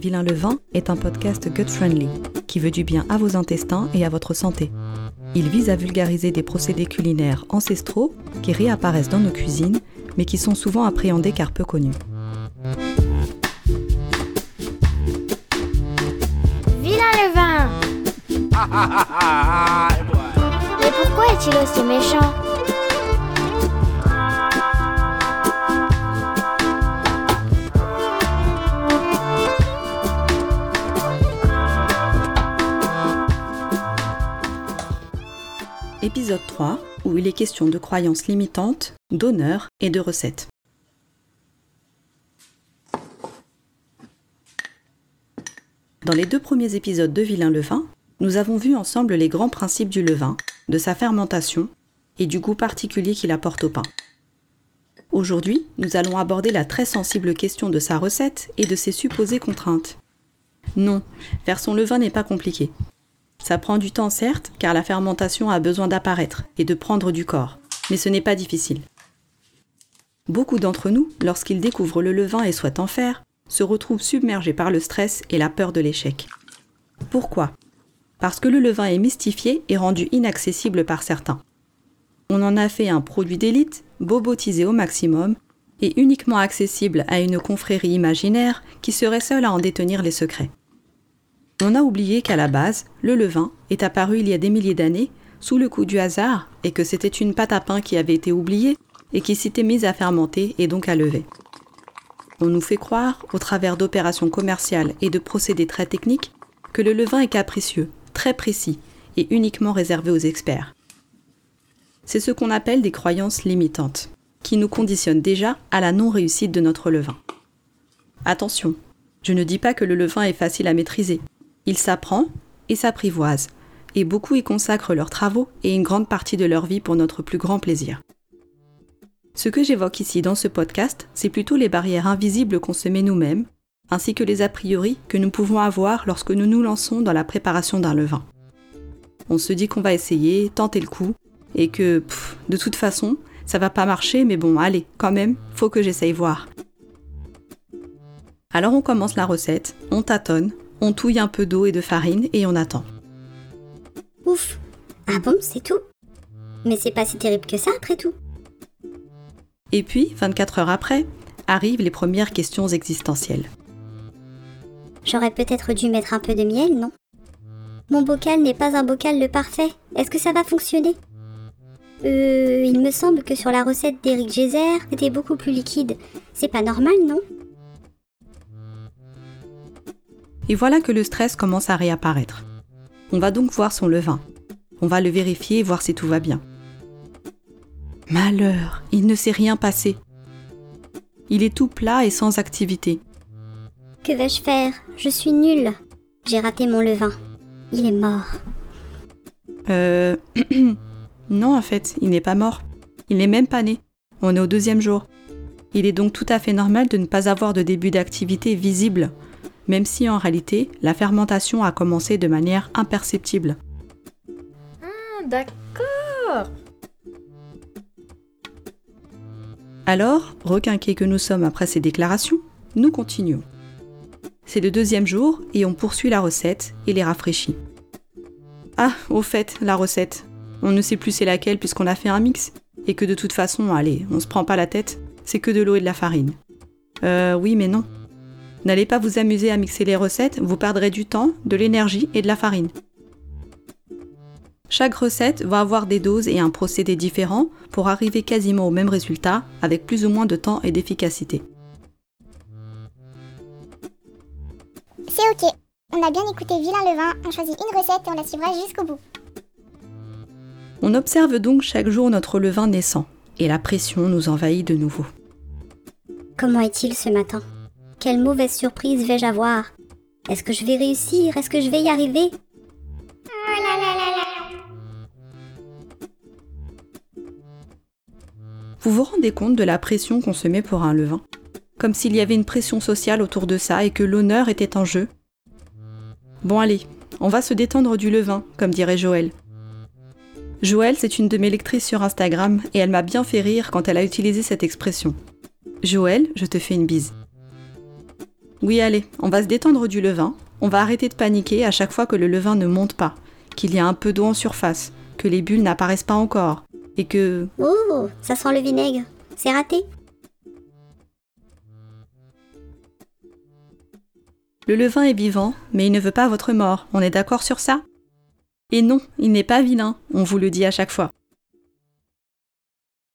Vilain le vin est un podcast gut-friendly qui veut du bien à vos intestins et à votre santé. Il vise à vulgariser des procédés culinaires ancestraux qui réapparaissent dans nos cuisines mais qui sont souvent appréhendés car peu connus. Vilain le vin Mais pourquoi est-il aussi méchant? Épisode 3, où il est question de croyances limitantes, d'honneur et de recettes. Dans les deux premiers épisodes de Vilain Levain, nous avons vu ensemble les grands principes du levain, de sa fermentation et du goût particulier qu'il apporte au pain. Aujourd'hui, nous allons aborder la très sensible question de sa recette et de ses supposées contraintes. Non, faire son levain n'est pas compliqué. Ça prend du temps certes, car la fermentation a besoin d'apparaître et de prendre du corps, mais ce n'est pas difficile. Beaucoup d'entre nous, lorsqu'ils découvrent le levain et souhaitent en faire, se retrouvent submergés par le stress et la peur de l'échec. Pourquoi? Parce que le levain est mystifié et rendu inaccessible par certains. On en a fait un produit d'élite, bobotisé au maximum, et uniquement accessible à une confrérie imaginaire qui serait seule à en détenir les secrets. On a oublié qu'à la base, le levain est apparu il y a des milliers d'années sous le coup du hasard et que c'était une pâte à pain qui avait été oubliée et qui s'était mise à fermenter et donc à lever. On nous fait croire, au travers d'opérations commerciales et de procédés très techniques, que le levain est capricieux, très précis et uniquement réservé aux experts. C'est ce qu'on appelle des croyances limitantes, qui nous conditionnent déjà à la non-réussite de notre levain. Attention, je ne dis pas que le levain est facile à maîtriser. Il s'apprend et s'apprivoise, et beaucoup y consacrent leurs travaux et une grande partie de leur vie pour notre plus grand plaisir. Ce que j'évoque ici dans ce podcast, c'est plutôt les barrières invisibles qu'on se met nous-mêmes, ainsi que les a priori que nous pouvons avoir lorsque nous nous lançons dans la préparation d'un levain. On se dit qu'on va essayer, tenter le coup, et que, pff, de toute façon, ça va pas marcher, mais bon, allez, quand même, faut que j'essaye voir. Alors on commence la recette, on tâtonne, on touille un peu d'eau et de farine et on attend. Ouf Ah bon, c'est tout? Mais c'est pas si terrible que ça après tout. Et puis, 24 heures après, arrivent les premières questions existentielles. J'aurais peut-être dû mettre un peu de miel, non? Mon bocal n'est pas un bocal le parfait. Est-ce que ça va fonctionner? Euh, il me semble que sur la recette d'Éric Gézer, c'était beaucoup plus liquide. C'est pas normal, non? Et voilà que le stress commence à réapparaître. On va donc voir son levain. On va le vérifier et voir si tout va bien. Malheur, il ne s'est rien passé. Il est tout plat et sans activité. Que vais-je faire? Je suis nulle. J'ai raté mon levain. Il est mort. Euh... non, en fait, il n'est pas mort. Il n'est même pas né. On est au deuxième jour. Il est donc tout à fait normal de ne pas avoir de début d'activité visible, même si en réalité, la fermentation a commencé de manière imperceptible. Ah, d'accord. Alors, requinqués que nous sommes après ces déclarations, nous continuons. C'est le deuxième jour et on poursuit la recette et les rafraîchit. Ah, au fait, la recette. On ne sait plus c'est laquelle puisqu'on a fait un mix. Et que de toute façon, allez, on se prend pas la tête, c'est que de l'eau et de la farine. Euh, oui, mais non. N'allez pas vous amuser à mixer les recettes, vous perdrez du temps, de l'énergie et de la farine. Chaque recette va avoir des doses et un procédé différent pour arriver quasiment au même résultat avec plus ou moins de temps et d'efficacité. C'est ok. On a bien écouté Vilain Levain, on choisit une recette et on la suivra jusqu'au bout. On observe donc chaque jour notre levain naissant et la pression nous envahit de nouveau. Comment est-il ce matin? Quelle mauvaise surprise vais-je avoir? Est-ce que je vais réussir? Est-ce que je vais y arriver? Vous vous rendez compte de la pression qu'on se met pour un levain? Comme s'il y avait une pression sociale autour de ça et que l'honneur était en jeu? Bon allez, on va se détendre du levain, comme dirait Joël. Joël, c'est une de mes lectrices sur Instagram et elle m'a bien fait rire quand elle a utilisé cette expression. Joël, je te fais une bise. Oui, allez, on va se détendre du levain. On va arrêter de paniquer à chaque fois que le levain ne monte pas, qu'il y a un peu d'eau en surface, que les bulles n'apparaissent pas encore, et que... Oh, ça sent le vinaigre. C'est raté. Le levain est vivant, mais il ne veut pas votre mort. On est d'accord sur ça? Et non, il n'est pas vilain, on vous le dit à chaque fois.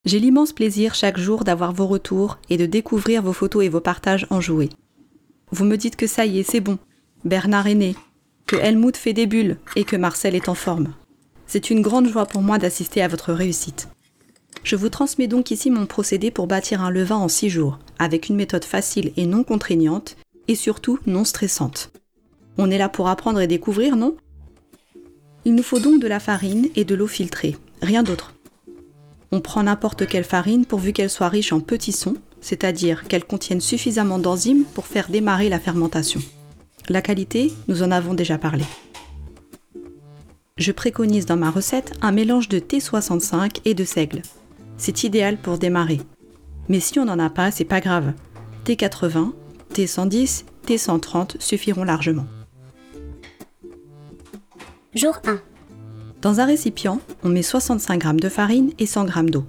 J'ai l'immense plaisir chaque jour d'avoir vos retours et de découvrir vos photos et vos partages enjoués. Vous me dites que ça y est, c'est bon. Bernard est né, que Helmut fait des bulles et que Marcel est en forme. C'est une grande joie pour moi d'assister à votre réussite. Je vous transmets donc ici mon procédé pour bâtir un levain en 6 jours, avec une méthode facile et non contraignante, et surtout non stressante. On est là pour apprendre et découvrir, non? Il nous faut donc de la farine et de l'eau filtrée, rien d'autre. On prend n'importe quelle farine pourvu qu'elle soit riche en petits sons, c'est-à-dire qu'elle contienne suffisamment d'enzymes pour faire démarrer la fermentation. La qualité, nous en avons déjà parlé. Je préconise dans ma recette un mélange de T65 et de seigle. C'est idéal pour démarrer. Mais si on n'en a pas, c'est pas grave. T80, T110, T130 suffiront largement. Jour 1. Dans un récipient, on met 65 g de farine et 100 g d'eau.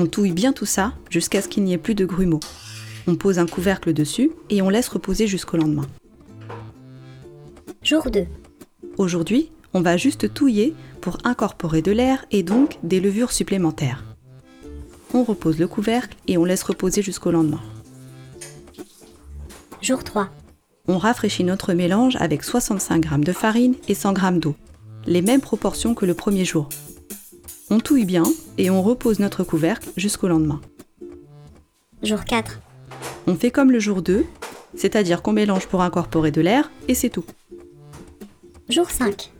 On touille bien tout ça jusqu'à ce qu'il n'y ait plus de grumeaux. On pose un couvercle dessus et on laisse reposer jusqu'au lendemain. Jour 2. Aujourd'hui, on va juste touiller pour incorporer de l'air et donc des levures supplémentaires. On repose le couvercle et on laisse reposer jusqu'au lendemain. Jour 3. On rafraîchit notre mélange avec 65 g de farine et 100 g d'eau, les mêmes proportions que le premier jour. On touille bien et on repose notre couvercle jusqu'au lendemain. Jour 4. On fait comme le jour 2, c'est-à-dire qu'on mélange pour incorporer de l'air et c'est tout. Jour 5.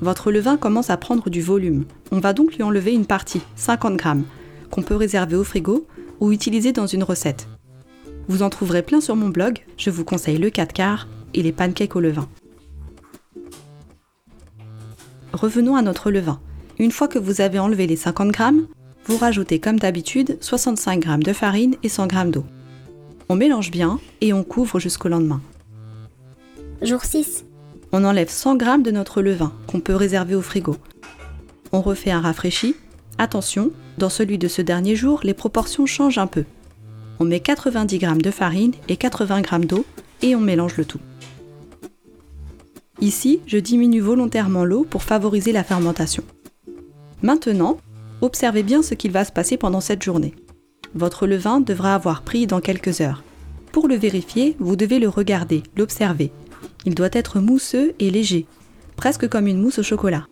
Votre levain commence à prendre du volume. On va donc lui enlever une partie, 50 grammes, qu'on peut réserver au frigo ou utiliser dans une recette. Vous en trouverez plein sur mon blog, je vous conseille le 4 quarts et les pancakes au levain. Revenons à notre levain. Une fois que vous avez enlevé les 50 grammes, vous rajoutez comme d'habitude 65 grammes de farine et 100 grammes d'eau. On mélange bien et on couvre jusqu'au lendemain. Jour 6. On enlève 100 grammes de notre levain qu'on peut réserver au frigo. On refait un rafraîchi. Attention, dans celui de ce dernier jour, les proportions changent un peu. On met 90 g de farine et 80 g d'eau et on mélange le tout. Ici, je diminue volontairement l'eau pour favoriser la fermentation. Maintenant, observez bien ce qu'il va se passer pendant cette journée. Votre levain devra avoir pris dans quelques heures. Pour le vérifier, vous devez le regarder, l'observer. Il doit être mousseux et léger, presque comme une mousse au chocolat.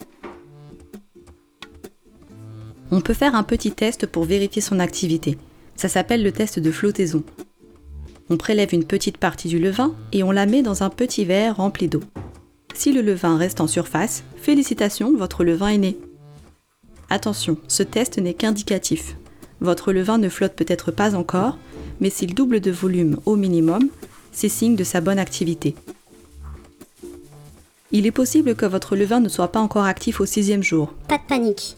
On peut faire un petit test pour vérifier son activité. Ça s'appelle le test de flottaison. On prélève une petite partie du levain et on la met dans un petit verre rempli d'eau. Si le levain reste en surface, félicitations, votre levain est né. Attention, ce test n'est qu'indicatif. Votre levain ne flotte peut-être pas encore, mais s'il double de volume au minimum, c'est signe de sa bonne activité. Il est possible que votre levain ne soit pas encore actif au sixième jour. Pas de panique.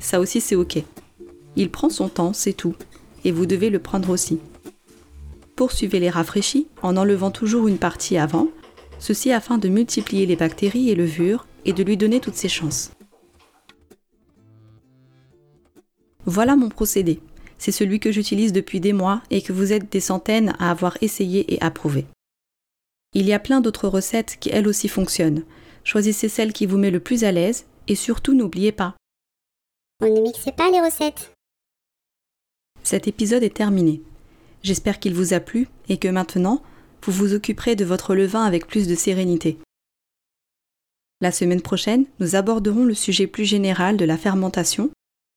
Ça aussi c'est ok. Il prend son temps, c'est tout, et vous devez le prendre aussi. Poursuivez les rafraîchis en enlevant toujours une partie avant, ceci afin de multiplier les bactéries et levures et de lui donner toutes ses chances. Voilà mon procédé. C'est celui que j'utilise depuis des mois et que vous êtes des centaines à avoir essayé et approuvé. Il y a plein d'autres recettes qui elles aussi fonctionnent. Choisissez celle qui vous met le plus à l'aise et surtout n'oubliez pas. On ne mixait pas les recettes. Cet épisode est terminé. J'espère qu'il vous a plu et que maintenant, vous vous occuperez de votre levain avec plus de sérénité. La semaine prochaine, nous aborderons le sujet plus général de la fermentation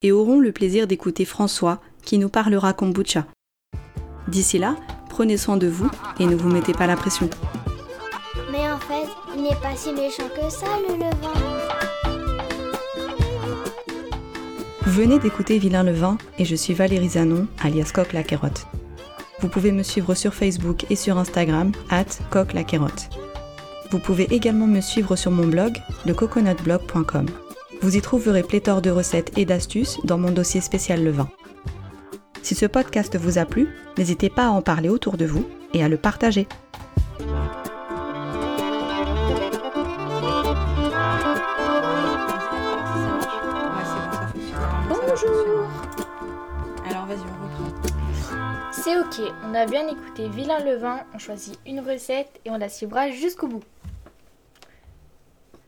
et aurons le plaisir d'écouter François qui nous parlera kombucha. D'ici là, prenez soin de vous et ne vous mettez pas la pression. Mais en fait, il n'est pas si méchant que ça, le levain. Vous venez d'écouter Vilain le vin et je suis Valérie Zanon, alias Coq la Carotte. Vous pouvez me suivre sur Facebook et sur Instagram, at Coq la Carotte. Vous pouvez également me suivre sur mon blog, lecoconutblog.com. Vous y trouverez pléthore de recettes et d'astuces dans mon dossier spécial le vin. Si ce podcast vous a plu, n'hésitez pas à en parler autour de vous et à le partager. Bonjour Alors vas-y, on reprend. C'est ok, on a bien écouté Vilain Levain, on choisit une recette et on la suivra jusqu'au bout.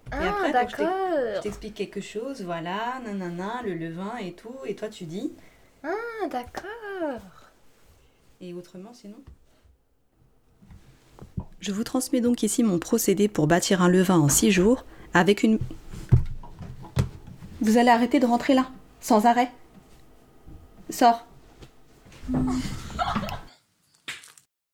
Et Ah, après, donc, je d'accord. t'explique quelque chose, voilà, nanana, le levain et tout, et toi tu dis. Ah, d'accord. Et autrement sinon? Je vous transmets donc ici mon procédé pour bâtir un levain en 6 jours avec une... Vous allez arrêter de rentrer là, sans arrêt. Sors.